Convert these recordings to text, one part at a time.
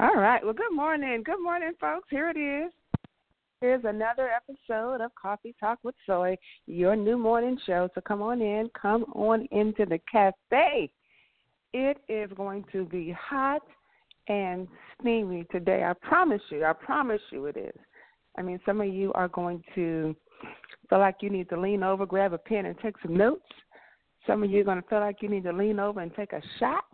All right. Well, good morning. Good morning, folks. Here it is. Here's another episode of Coffee Talk with Soy, your new morning show. So come on in. Come on into the cafe. It is going to be hot and steamy today. I promise you. I promise you it is. I mean, some of you are going to feel like you need to lean over, grab a pen, and take some notes. Some of you are going to feel like you need to lean over and take a shot.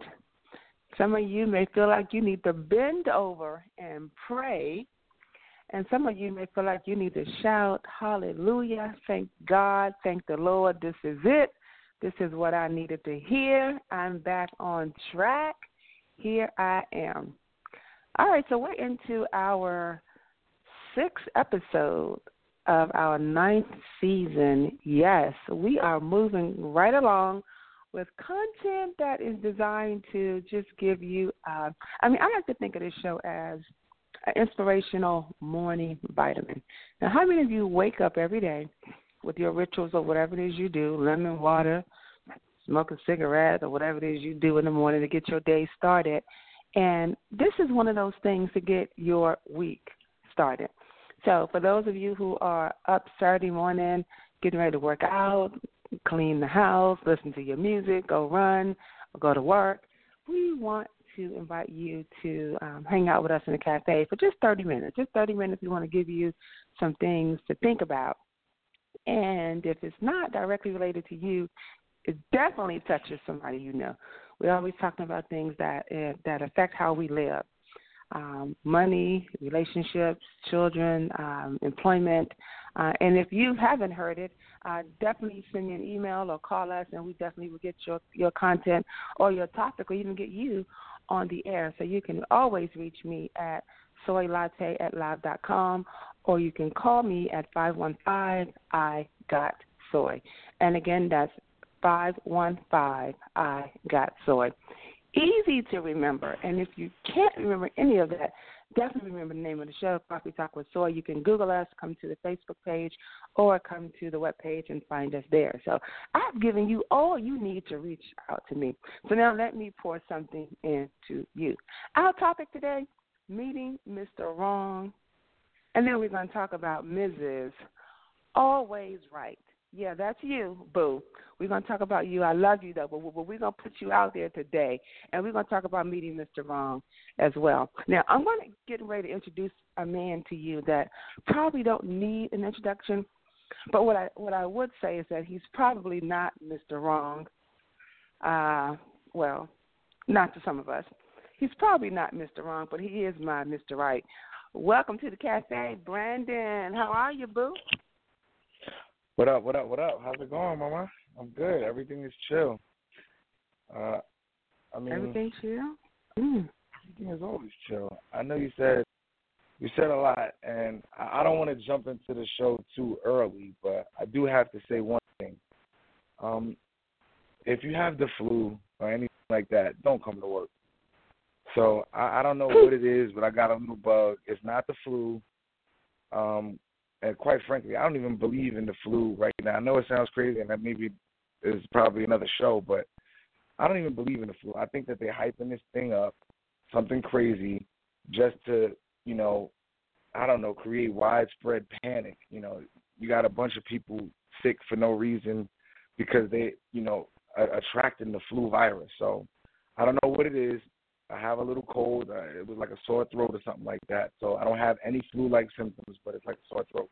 Some of you may feel like you need to bend over and pray. And some of you may feel like you need to shout, Hallelujah, thank God, thank the Lord, this is it. This is what I needed to hear. I'm back on track. Here I am. All right, so we're into our sixth episode of our ninth season. Yes, we are moving right along with content that is designed to just give you. Uh, I mean, I like to think of this show as an inspirational morning vitamin. Now, how many of you wake up every day with your rituals or whatever it is you do, lemon water, smoke a cigarette, or whatever it is you do in the morning to get your day started? And this is one of those things to get your week started. So, for those of you who are up Saturday morning, getting ready to work out, clean the house, listen to your music, go run, go to work, we want to invite you to um, hang out with us in the cafe for just 30 minutes. Just 30 minutes, we want to give you some things to think about. And if it's not directly related to you, it definitely touches somebody you know. We're always talking about things that uh, that affect how we live. Um, money, relationships, children, um, employment. Uh, and if you haven't heard it, uh, definitely send me an email or call us, and we definitely will get your your content or your topic, or even get you on the air. So you can always reach me at soylatte at live.com, or you can call me at 515 I got soy. And again, that's 515 I got soy. Easy to remember, and if you can't remember any of that, definitely remember the name of the show, Coffee Talk with Soy. You can Google us, come to the Facebook page, or come to the web page and find us there. So I've given you all you need to reach out to me. So now let me pour something into you. Our topic today, meeting Mr. Wrong, and then we're going to talk about Mrs. Always Right. Yeah, that's you, boo. We're going to talk about you. I love you, though, but we're going to put you out there today, and we're going to talk about meeting Mr. Wrong as well. Now, I'm going to get ready to introduce a man to you that probably don't need an introduction, but what I what I would say is that he's probably not Mr. Wrong. Uh, well, not to some of us. He's probably not Mr. Wrong, but he is my Mr. Right. Welcome to the cafe, Brandon. How are you, boo? What up? What up? What up? How's it going, Mama? I'm good. Everything is chill. Uh, I mean, everything chill. Mm. Everything is always chill. I know you said you said a lot, and I don't want to jump into the show too early, but I do have to say one thing. Um, if you have the flu or anything like that, don't come to work. So I, I don't know what it is, but I got a little bug. It's not the flu. Um, and quite frankly, I don't even believe in the flu right now. I know it sounds crazy, and that maybe is probably another show, but I don't even believe in the flu. I think that they're hyping this thing up, something crazy, just to you know, I don't know, create widespread panic. You know, you got a bunch of people sick for no reason because they, you know, are attracting the flu virus. So I don't know what it is. I have a little cold. Uh, it was like a sore throat or something like that. So I don't have any flu-like symptoms, but it's like a sore throat.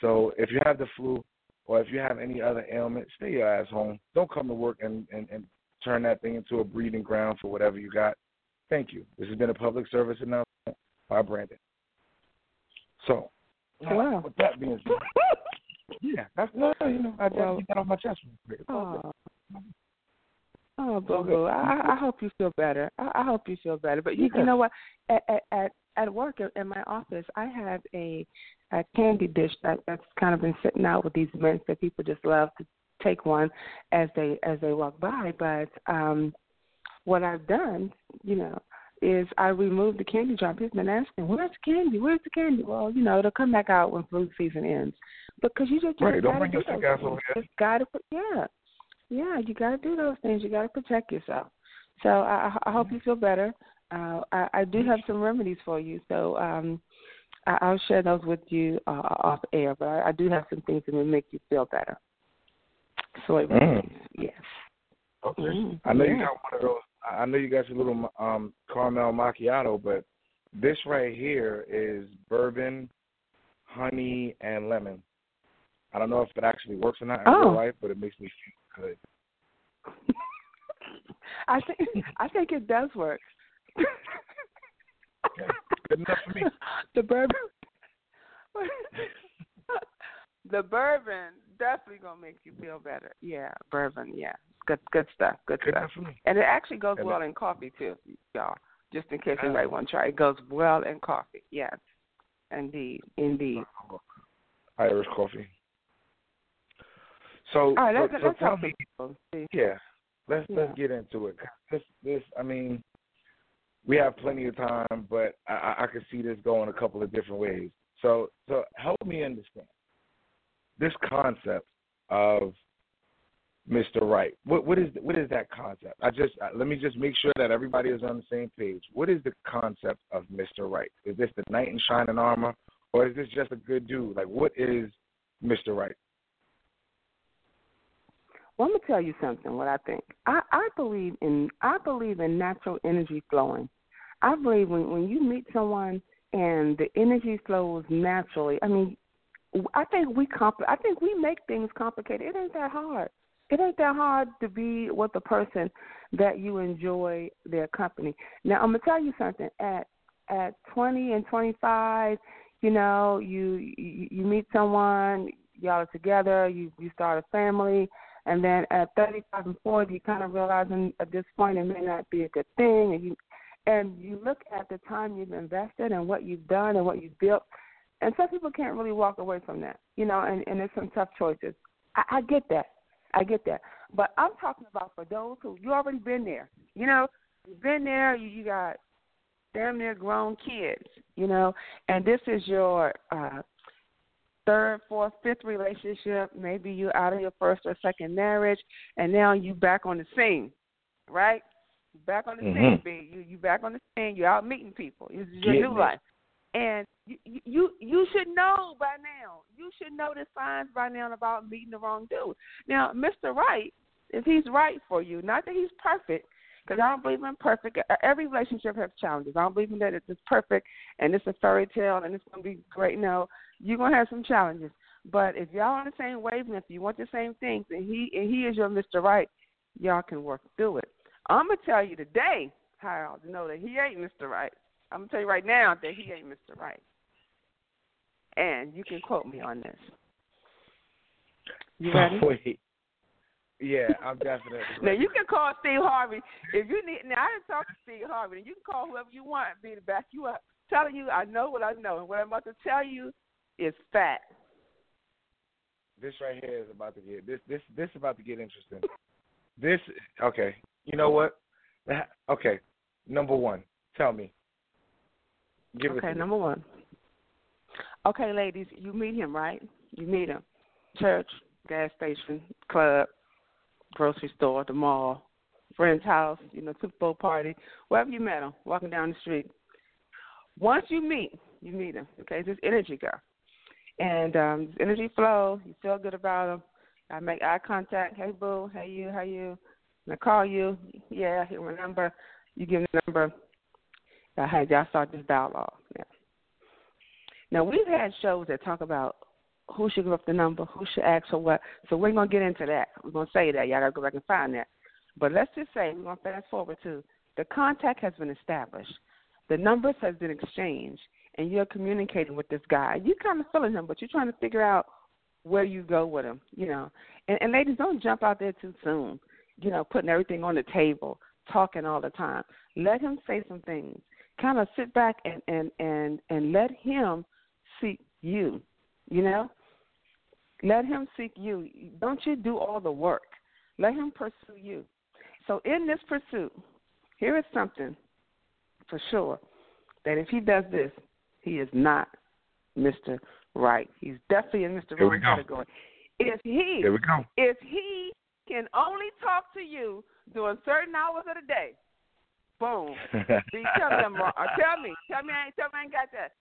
So if you have the flu or if you have any other ailment, stay your ass home. Don't come to work and, and, and turn that thing into a breeding ground for whatever you got. Thank you. This has been a public service announcement by Brandon. So, Wow. with that being said, yeah, that's no, you know, I just Well- get that off my chest. real quick. It's all good. Oh, boo boo. I, I hope you feel better. I, I hope you feel better. But you, you know what? At at at, at work in my office, I have a a candy dish that that's kind of been sitting out with these mints that people just love to take one as they as they walk by. But um what I've done, you know, is I removed the candy jar. People have been asking, "Where's the candy? Where's the candy?" Well, you know, it'll come back out when flu season ends. Because you just, Right, don't bring your sick ass over here. Just gotta put, yeah, yeah. You gotta do those things. You gotta protect yourself. So I, I hope you feel better. Uh, I, I do have some remedies for you, so um, I, I'll share those with you uh, off air. But I, I do have some things that will make you feel better. Soy Mm. remedies, yes. Okay. Mm, I know you got one of those. I know you got your little um caramel macchiato, but this right here is bourbon, honey, and lemon. I don't know if it actually works or not in Oh. real life, but it makes me feel good. I think I think it does work. Okay. Good enough for me. The bourbon, the bourbon definitely gonna make you feel better. Yeah, bourbon. Yeah, good good stuff. Good Good stuff. enough for me. And it actually goes well in coffee too, y'all. Just in case anybody want to try, it goes well in coffee. Yes, indeed, indeed. Irish coffee. So, right, so, let's, so let's tell me, people. Yeah, let's Yeah. let's get into it. This this I mean, we have plenty of time, but I, I could see this going a couple of different ways. So so help me understand this concept of Mr. Right. What what is what is that concept? I just let me just make sure that everybody is on the same page. What is the concept of Mr. Right? Is this the knight in shining armor, or is this just a good dude? Like, what is Mr. Right? Well, gonna tell you something. What I think. I I believe in I believe in natural energy flowing. I believe when when you meet someone and the energy flows naturally. I mean, I think we compl- I think we make things complicated. It ain't that hard. It ain't that hard to be with a person that you enjoy their company. Now I'm gonna tell you something. At at 20 and 25, you know, you you, you meet someone, y'all are together, you you start a family, and then at 35 and 40, you kind of realizing at this point it may not be a good thing, and you and you look at the time you've invested and what you've done and what you've built, and some people can't really walk away from that, you know, and and there's some tough choices. I, I get that, I get that, but I'm talking about for those who you already been there, you know, you've been there, you, you got damn near grown kids, you know, and this is your uh third, fourth, fifth relationship. Maybe you out of your first or second marriage, and now you back on the scene, right? Back on the scene, Mhm. B. You you back on the scene. You're out meeting people. This is your Getting new it. life, and you, you you should know by now. You should know the signs by now about meeting the wrong dude. Now, Mr. Right, if he's right for you, not that he's perfect, because I don't believe in perfect. Every relationship has challenges. I don't believe in that it's just perfect and it's a fairy tale and it's going to be great. No, you're going to have some challenges. But if y'all on the same wavelength, you want the same things, and he and he is your Mr. Right, y'all can work through it. I'm gonna tell you today, Harold, to know that he ain't Mr. Right. I'm gonna tell you right now that he ain't Mr. Right. And you can quote me on this. You ready? Wait. Yeah, I'm definitely. Now you can call Steve Harvey if you need. Now I didn't talk to Steve Harvey. And you can call whoever you want, be to back you up. Telling you, I know what I know, and what I'm about to tell you is fat. This right here is about to get this this this about to get interesting. This okay. You know what? Okay. Number one, tell me. Give it okay, to me. number one. Okay, ladies, you meet him, right? You meet him. Church, gas station, club, grocery store, the mall, friend's house, you know, Super Bowl party, wherever you met him, walking down the street. Once you meet, you meet him. Okay, this energy go, and um, energy flow. You feel good about him. I make eye contact. Hey, boo. Hey, you. How you? I call you. Yeah, here's my number. You give me the number. I had y'all start this dialogue. Yeah. Now we've had shows that talk about who should give up the number, who should ask for what. So we're gonna get into that. We're gonna say that. Y'all gotta go back and find that. But let's just say we're gonna fast forward to the contact has been established, the numbers has been exchanged, and you're communicating with this guy. You kind of feeling him, but you're trying to figure out where you go with him. You know, and, and ladies, don't jump out there too soon. You know, putting everything on the table, talking all the time. Let him say some things. Kind of sit back and and and and let him seek you. You know, let him seek you. Don't you do all the work. Let him pursue you. So in this pursuit, here is something for sure that if he does this, he is not Mr. Right. He's definitely in Mr. Wrong category. If he Here we go. if he can only talk to you during certain hours of the day, boom. See, tell me wrong. Or tell me, tell me I ain't tell me I ain't got that.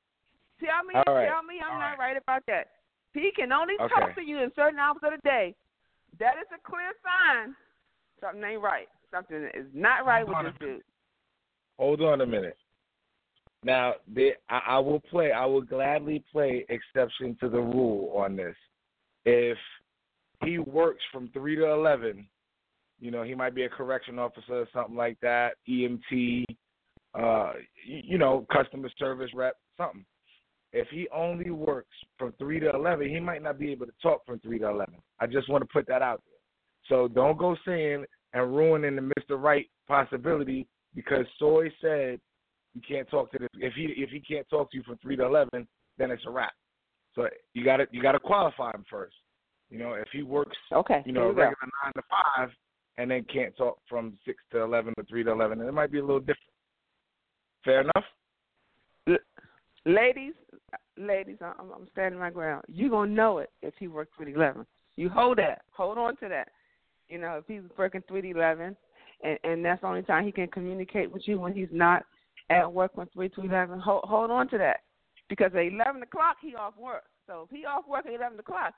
Tell me, right. tell me I'm All not right about that. He can only Okay. talk to you in certain hours of the day. That is a clear sign something ain't right. Something is not right Hold with this dude. Hold on a minute. Now, I, I will play. I will gladly play exception to the rule on this. If he works from three to eleven, you know, he might be a correction officer or something like that, EMT, uh, you, you know, customer service rep, something. If he only works from three to eleven, he might not be able to talk from three to eleven. I just want to put that out there. So don't go saying and ruining the Mr. Right possibility because Soy said you can't talk to this. If he if he can't talk to you from three to eleven, then it's a wrap. So you got to you got to qualify him first. You know, if he works, Okay. you know, here a we go. regular nine to five, and then can't talk from six to eleven or three to eleven, then it might be a little different. Fair enough. Ladies, ladies, I'm, I'm standing my ground. You're going to know it if he works with 11. You hold that. Hold on to that. You know, if he's working 3 to 11, and, and that's the only time he can communicate with you when he's not at work from 3 to 11, hold, hold on to that. Because at 11 o'clock, he off work. So if he off work at 11 o'clock,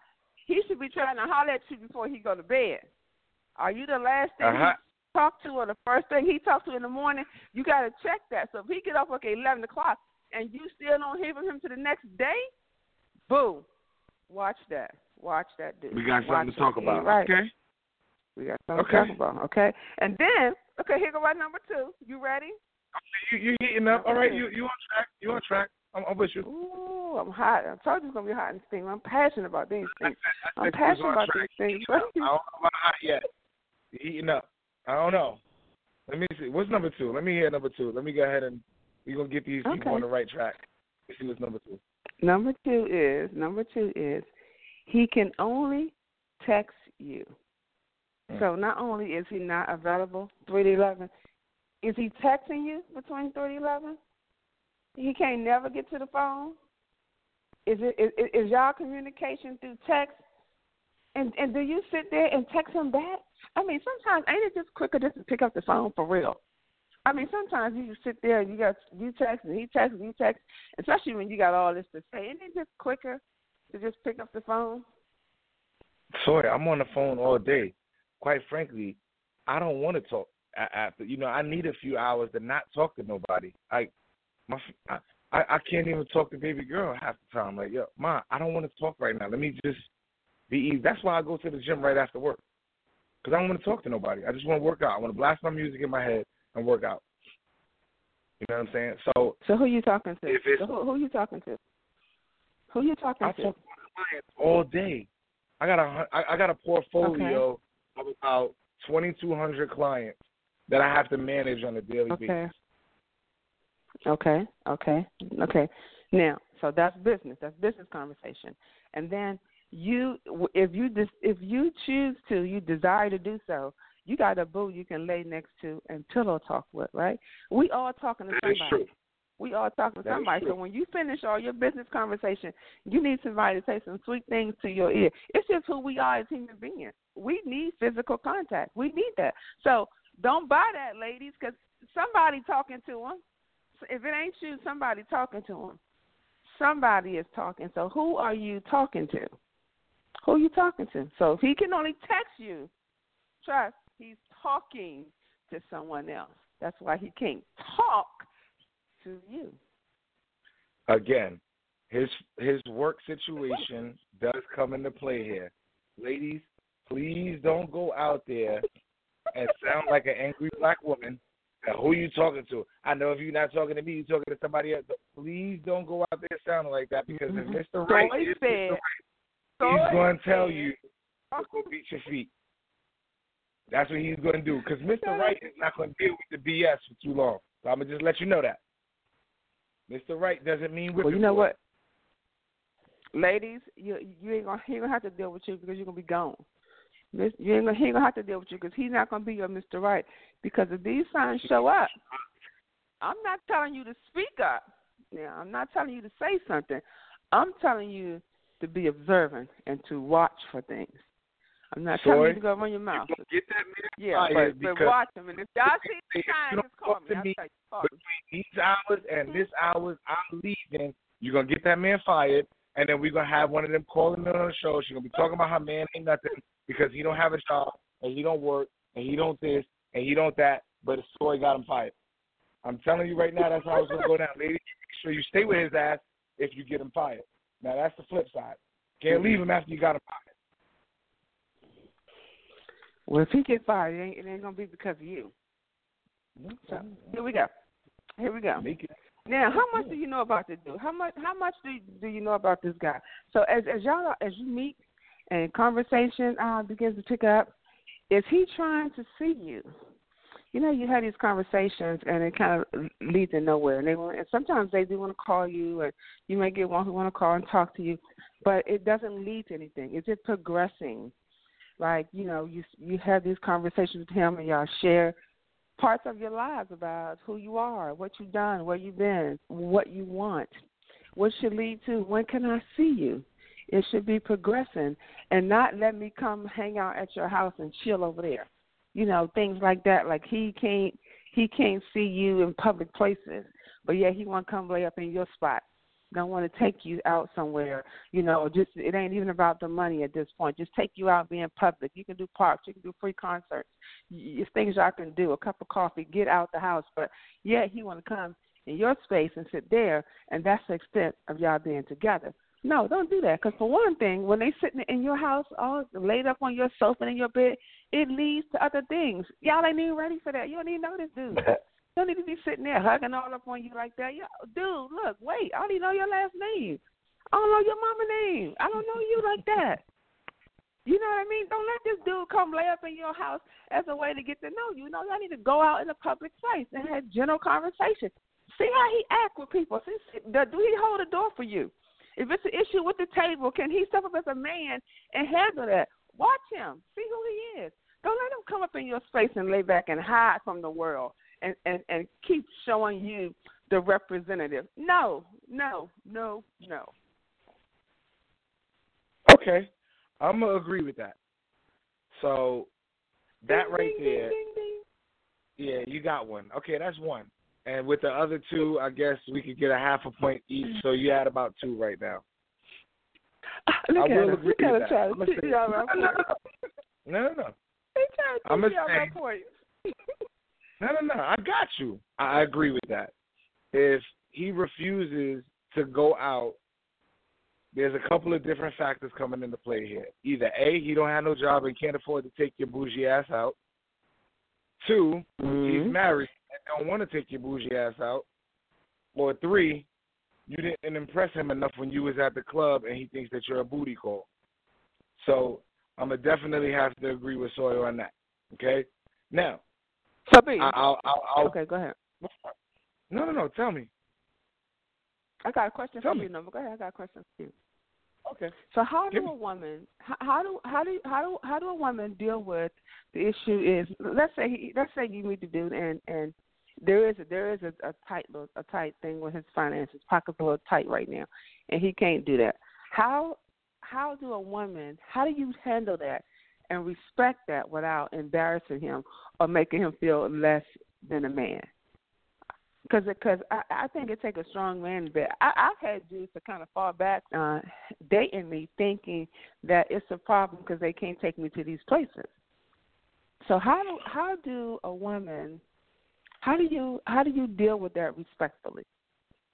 he should be trying to holler at you before he go to bed. Are you the last thing Uh-huh. he talk to or the first thing he talk to in the morning? You got to check that. So if he get off work at 11 o'clock, and you still don't hear from him to the next day, boo. Watch that. Watch that dude. We got Watch something to talk it. about. Right. Okay. We got something Okay. to talk about. Okay. And then, okay, here go my number two. You ready? You you heating up? All right. You you on track? You on track? I'm, I'm with you. Ooh, I'm hot. I told you it's gonna be hot and steamy. I'm passionate about these things. I I'm passionate about track. these things. I don't know about hot yet. You heating up? I don't know. Let me see. What's number two? Let me hear number two. Let me go ahead and we're gonna get these people on the right track. Let's see what's number two. Number two is number two is he can only text you. Mm. So not only is he not available three to eleven, is he texting you between three to eleven? He can't never get to the phone. Is it is, is y'all communication through text? And and do you sit there and text him back? I mean, sometimes ain't it just quicker just to pick up the phone for real? I mean, sometimes you just sit there and you got you text and he texts and you text, especially when you got all this to say. Isn't it just quicker to just pick up the phone? Sorry, I'm on the phone all day. Quite frankly, I don't want to talk after. You know, I need a few hours to not talk to nobody. Like, my, I, I I can't even talk to baby girl half the time. Like, yo, ma, I don't want to talk right now. Let me just be easy. That's why I go to the gym right after work. Because I don't want to talk to nobody. I just want to work out. I want to blast my music in my head and work out. You know what I'm saying? So So who you talking to? If it's- So who, who you talking to? Who you talking I to? talk to clients all day. I got a I I got a portfolio of about twenty two hundred clients that I have to manage on a daily Okay. basis. Okay, okay, okay. Now, so that's business. That's business conversation. And then you, if you dis, if you choose to, you desire to do so, you got a boo you can lay next to and pillow talk with, right? We all talking to somebody. true. We all talking to somebody. So when you finish all your business conversation, you need somebody to say some sweet things to your ear. It's just who we are as human beings. We need physical contact. We need that. So don't buy that, ladies, because somebody talking to them. If it ain't you, somebody talking to them. Somebody is talking. So who are you talking to? Who are you talking to? So if he can only text you, trust He's talking to someone else. That's why he can't talk to you. Again, his his work situation does come into play here. Ladies, please don't go out there and sound like an angry black woman. Who you talking to? I know if you're not talking to me, you're talking to somebody else. Please don't go out there sounding like that because if mm-hmm. Mr. Right Soy is Mr. Right, Soy he's going to tell you to go beat your feet. That's what he's going to do because Mr. Right is not going to deal with the BS for too long. So I'm going to just let you know that. Mr. Right doesn't mean Well, you know what, ladies, you you ain't gonna ain't gonna have to deal with you because you're gonna be gone. You ain't gonna he ain't gonna have to deal with you because he's not gonna be your Mister Right. Because if these signs show up, I'm not telling you to speak up. Yeah, I'm not telling you to say something. I'm telling you to be observant and to watch for things. I'm not telling you to go run your mouth. You're get that man Yeah, fired but, but watch them. And if y'all see the signs, just call me. I'll tell you. Between these hours and mm-hmm. this hours, I'm leaving. You're gonna get that man fired, and then we're gonna have one of them calling me on the show. She's gonna be talking about how man ain't nothing because he don't have a job and he don't work and he don't this and he don't that, but the story got him fired. I'm telling you right now, that's how it's gonna go down, lady. Make sure you stay with his ass if you get him fired. Now that's the flip side. Can't leave him after you got him fired. Well, if he gets fired, it ain't, it ain't gonna be because of you. Mm-hmm. So here we go. Here we go. Make it. Now, how much do you know about this dude? How much? How much do do you know about this guy? So as as y'all as you meet and conversation uh, begins to pick up, is he trying to see you? You know, you have these conversations and it kind of leads to nowhere. And they want, and sometimes they do want to call you, and you may get one who want to call and talk to you, but it doesn't lead to anything. Is it progressing? Like you know, you you have these conversations with him, and y'all share parts of your lives about who you are, what you've done, where you've been, what you want, what should lead to when can I see you? It should be progressing and not let me come hang out at your house and chill over there. You know, things like that. Like he can't he can't see you in public places, but yeah, he want to come lay up in your spot. Don't want to take you out somewhere. You know, just it ain't even about the money at this point. Just take you out being public. You can do parks. You can do free concerts. Y- It's things y'all can do. A cup of coffee. Get out the house. But yeah, he want to come in your space and sit there, and that's the extent of y'all being together. No, don't do that. Because for one thing, when they sitting in your house, all laid up on your sofa and in your bed, it leads to other things. Y'all ain't even ready for that. You don't even know this dude. Don't need to be sitting there hugging all up on you like that. Yo, dude, look, wait, I even know your last name. I don't know your mama name. I don't know you like that. You know what I mean? Don't let this dude come lay up in your house as a way to get to know you. You know, y'all need to go out in a public place and have general conversation. See how he act with people. See, see, do he hold the door for you? If it's an issue with the table, can he step up as a man and handle that? Watch him. See who he is. Don't let him come up in your space and lay back and hide from the world and, and, and keep showing you the representative. No, no, no, no. Okay, I'm gonna agree with that. So that Ding, right ding, there, ding, yeah, you got one. Okay, that's one. And with the other two, I guess we could get a half a point each. So you had about two right now. Look I will agree with that. trying I'ma say- teach y'all my no, no, no, no, no, He trying to I'ma teach y'all my say-. No, no, no. I got you. I agree with that. If he refuses to go out, there's a couple of different factors coming into play here. Either A, he don't have no job and can't afford to take your bougie ass out. 2 Mhm. he's married and don't want to take your bougie ass out. Or three, you didn't impress him enough when you was at the club and he thinks that you're a booty call. So I'm gonna definitely have to agree with Soy on that. Okay. Now, So B. I'll, I'll, I'll okay, go ahead. no, no, no. Tell me. I got a question Tell for me. you. No, go ahead. I got a question for you. Okay. So how Give do a woman how, how do how do how do how do a woman deal with the issue is let's say he, let's say you meet the dude and and there is a there is a, a tight little a tight thing with his finances pockets a little tight right now and he can't do that how how do a woman how do you handle that and respect that without embarrassing him or making him feel less than a man because because I, I think it takes a strong man to be. I, I've had dudes to kind of fall back uh, dating me, thinking that it's a problem because they can't take me to these places. So how do how do a woman how do you how do you deal with that respectfully?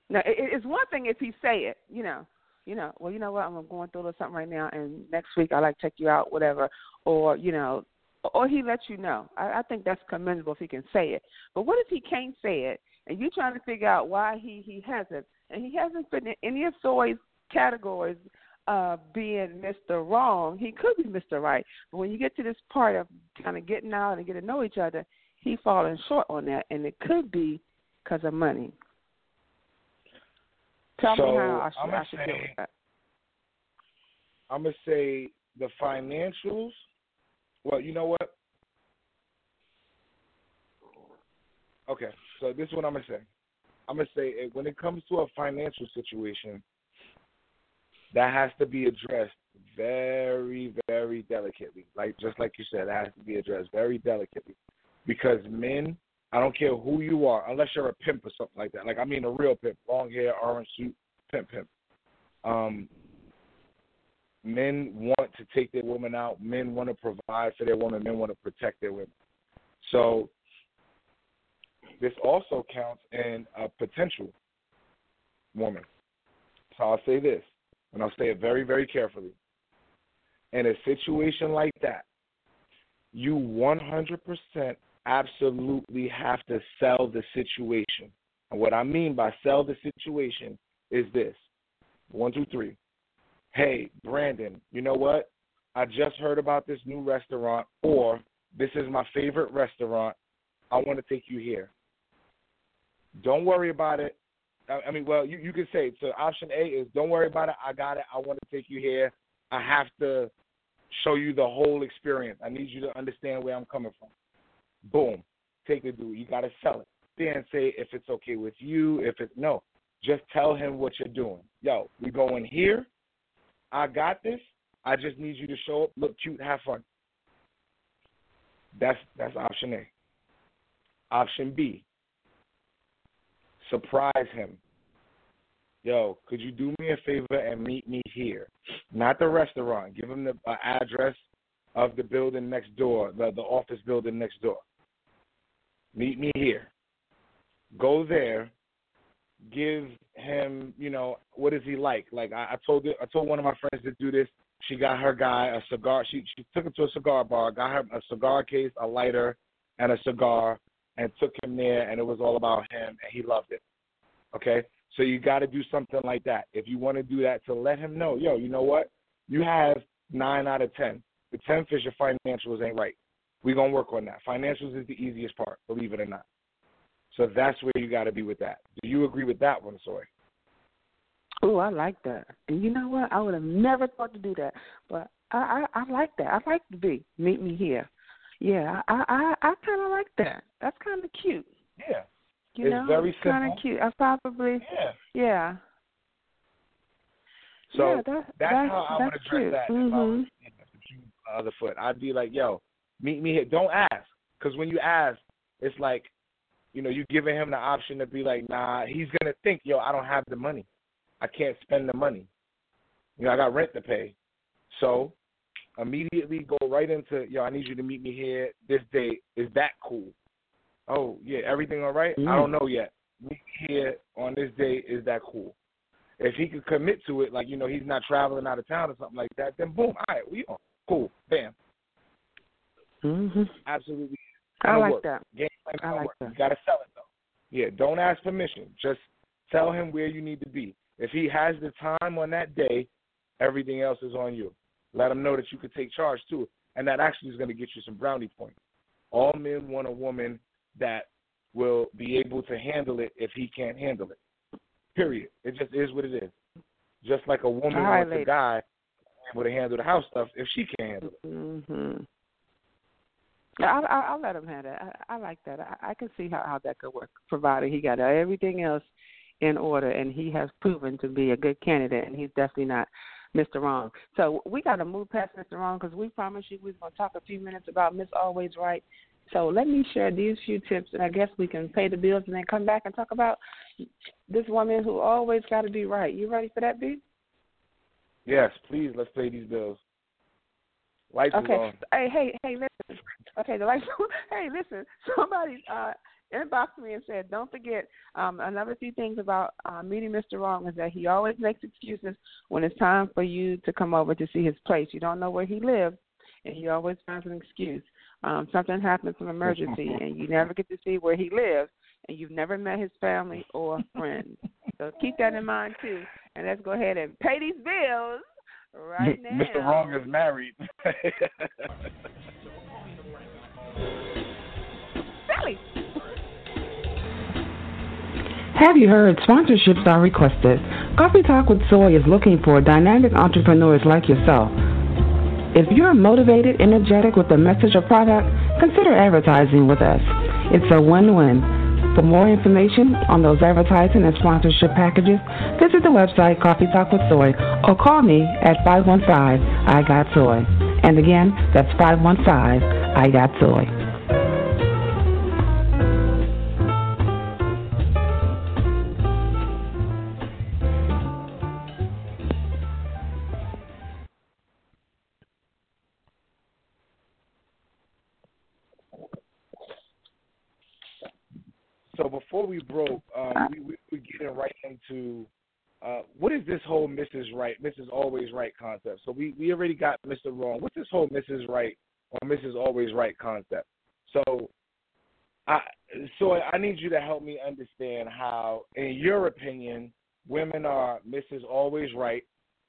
Now it, it's one thing if he say it, you know, you know, well, you know what, I'm going through a little something right now, and next week I like check you out, whatever, or you know, or he lets you know. I, I think that's commendable if he can say it. But what if he can't say it, and you're trying to figure out why he he hasn't, and he hasn't fit in any of Soy's categories uh being Mr. Wrong. He could be Mr. Right, but when you get to this part of kind of getting out and getting to know each other, he falling short on that, and it could be because of money. Tell so me how I should, I'm should say, deal with that. I'm gonna say the financials. Well, you know what? Okay, so this is what I'm gonna say. I'm gonna say eh, when it comes to a financial situation, that has to be addressed very, very delicately. Like just like you said, it has to be addressed very delicately because men, I don't care who you are, unless you're a pimp or something like that. Like I mean a real pimp, long hair, orange suit, pimp, pimp. Um, men want to take their woman out. Men want to provide for their woman. Men want to protect their women. So this also counts in a potential woman. So I'll say this, and I'll say it very, very carefully. In a situation like that, you 100% absolutely have to sell the situation. And what I mean by sell the situation is this one, two, three. Hey, Brandon, you know what? I just heard about this new restaurant, or this is my favorite restaurant. I want to take you here. Don't worry about it. I mean, well, you, you can say so. Option A is don't worry about it. I got it. I want to take you here. I have to show you the whole experience. I need you to understand where I'm coming from. Boom. Take the dude. You got to sell it. Then say if it's okay with you. If it's no, just tell him what you're doing. Yo, we going here. I got this. I just need you to show up, look cute, have fun. That's that's option A. Option B, surprise him. Yo, could you do me a favor and meet me here? Not the restaurant. Give him the uh, address of the building next door, the, the office building next door. Meet me here. Go there. Give him, you know, what is he like? Like I, I told I told one of my friends to do this. She got her guy a cigar. She she took him to a cigar bar, got her a cigar case, a lighter, and a cigar, and took him there, and it was all about him, and he loved it. Okay, so you got to do something like that. If you want to do that, to let him know, yo, you know what? You have nine out of ten. The tenth is your financials ain't right. We're gonna work on that. Financials is the easiest part, believe it or not. So that's where you got to be with that. Do you agree with that one, Soy? Oh, I like that. And you know what? I would have never thought to do that, but I I, I like that. I like to be meet me here. Yeah, I I I kind of like that. That's kind of cute. Yeah. You it's know, very it's kind of cute. I probably yeah. yeah. So yeah, that, that's, that's how I would address cute. that. Mm-hmm. If I was you know, the other foot, I'd be like, "Yo, meet me here." Don't ask, because when you ask, it's like, you know, you're giving him the option to be like, "Nah." He's gonna think, "Yo, I don't have the money. I can't spend the money. You know, I got rent to pay." So immediately go right into, "Yo, I need you to meet me here this date. Is that cool?" Oh yeah, everything all right? Mm. I don't know yet. Meet me here on this day. Is that cool? If he could commit to it, like you know, he's not traveling out of town or something like that, then boom, all right, we on. Cool, bam, Mhm. absolutely. I like work. that. Game plan I like work. that. You gotta sell it though. Yeah, don't ask permission. Just tell him where you need to be. If he has the time on that day, everything else is on you. Let him know that you could take charge too, and that actually is going to get you some brownie points. All men want a woman that will be able to handle it if he can't handle it. Period. It just is what it is. Just like a woman right, wants a guy able to handle the house stuff if she can't handle it. Mhm. I, I, I'll let him have that. I, I like that. I, I can see how, how that could work, provided he got everything else in order, and he has proven to be a good candidate, and he's definitely not Mr. Wrong. So we got to move past Mr. Wrong because we promised you we were going to talk a few minutes about Miss Always Right. So let me share these few tips, and I guess we can pay the bills and then come back and talk about this woman who always got to be right. You ready for that, B? Yes, please let's pay these bills. Is Okay. Hey, hey, hey, listen. Okay, the like. Hey, listen. Somebody uh, inboxed me and said, "Don't forget um, another few things about uh, meeting Mr. Wrong is that he always makes excuses when it's time for you to come over to see his place. You don't know where he lives, and he always finds an excuse. Um, something happens, an emergency, and you never get to see where he lives, and you've never met his family or friends. so keep that in mind too. And let's go ahead and pay these bills right now. Mr. Wrong is married. Sally. Have you heard? Sponsorships are requested. Coffee Talk with Soy is looking for dynamic entrepreneurs like yourself. If you're motivated, energetic with a message or product, consider advertising with us. It's a win win. For more information on those advertising and sponsorship packages, visit the website Coffee Talk with Soy or call me at 515 I Got Soy. And again, that's 515 I Got Soy. so before we broke, um, we, we we getting right into uh, what is this whole Mrs. Right, Mrs. Always Right concept. So we we already got Mr. Wrong. What's this whole Mrs. Right or Mrs. Always Right concept? So I so I need you to help me understand how, in your opinion, women are Mrs. Always Right,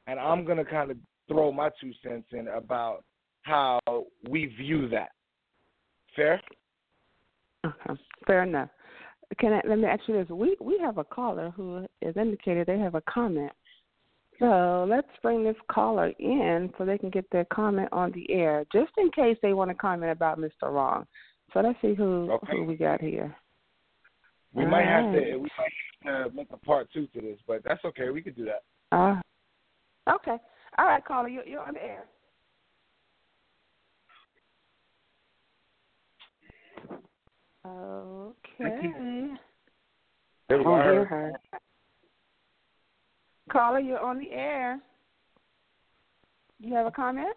and I'm gonna kind of throw my two cents in about how we view that. Fair? Okay, fair enough. Can I, let me ask you this: We we have a caller who has indicated they have a comment. So let's bring this caller in so they can get their comment on the air, just in case they want to comment about Mr. Wrong. So let's see who Okay. who we got here. We All might have to we might have to make a part two to this, but that's okay. We could do that. Uh, okay. All right, caller, you, you're on the air. Okay. There we go. hear her. Caller, you're on the air. Do You have a comment?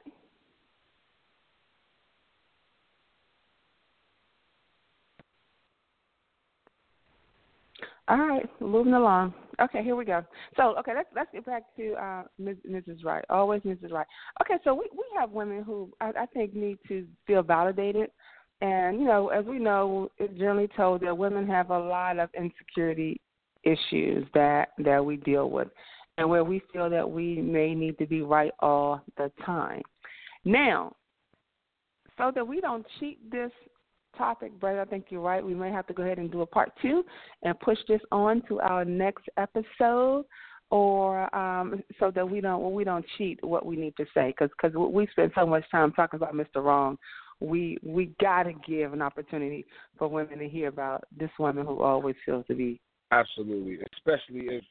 All right, moving along. Okay, here we go. So, okay, let's let's get back to uh, Mrs. Right. Always Mrs. Right. Okay, so we we have women who I, I think need to feel validated, and you know, as we know, it's generally told that women have a lot of insecurity issues that that we deal with, and where we feel that we may need to be right all the time. Now, so that we don't cheat this topic, Brett, I think you're right. We may have to go ahead and do a part two and push this on to our next episode, or um, so that we don't well, we don't cheat what we need to say because because we spend so much time talking about Mr. Wrong. We we got to give an opportunity for women to hear about this woman who always feels to be Absolutely, especially if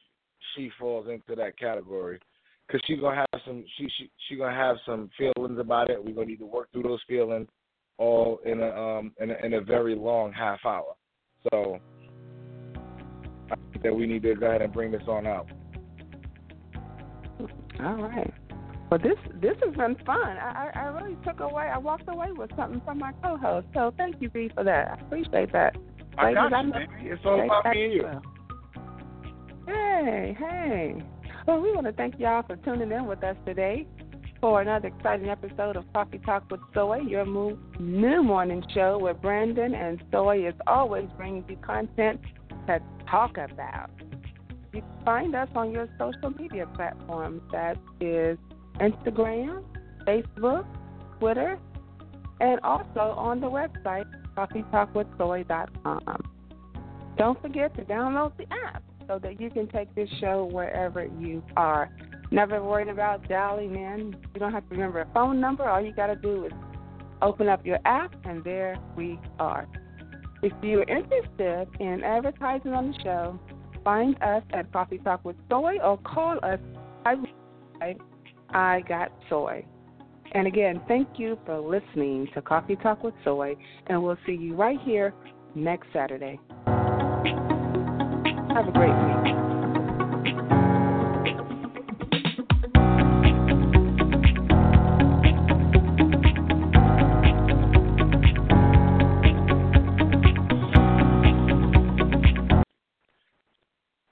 she falls into that category, because she's gonna have some she she she gonna have some feelings about it. We're gonna need to work through those feelings all in a um in a, in a very long half hour. So I think that we need to go ahead and bring this on out. All right. Well, this this has been fun. I, I I really took away. I walked away with something from my co-host. So thank you, B, for that. I appreciate that. I got you, baby. It's all about me and you. well. Hey, hey. Well, we want to thank y'all for tuning in with us today for another exciting episode of Coffee Talk with Soy, your new morning show where Brandon and Soy is always bringing you content to talk about. You can find us on your social media platforms. That is Instagram, Facebook, Twitter, and also on the website, coffeetalkwithsoy.com. Don't forget to download the app so that you can take this show wherever you are. Never worrying about dialing in. You don't have to remember a phone number. All you got to do is open up your app, and there we are. If you're interested in advertising on the show, find us at Coffee Talk with Soy or call us. I, got soy. And again, thank you for listening to Coffee Talk with Soy, and we'll see you right here next Saturday. Have a great week.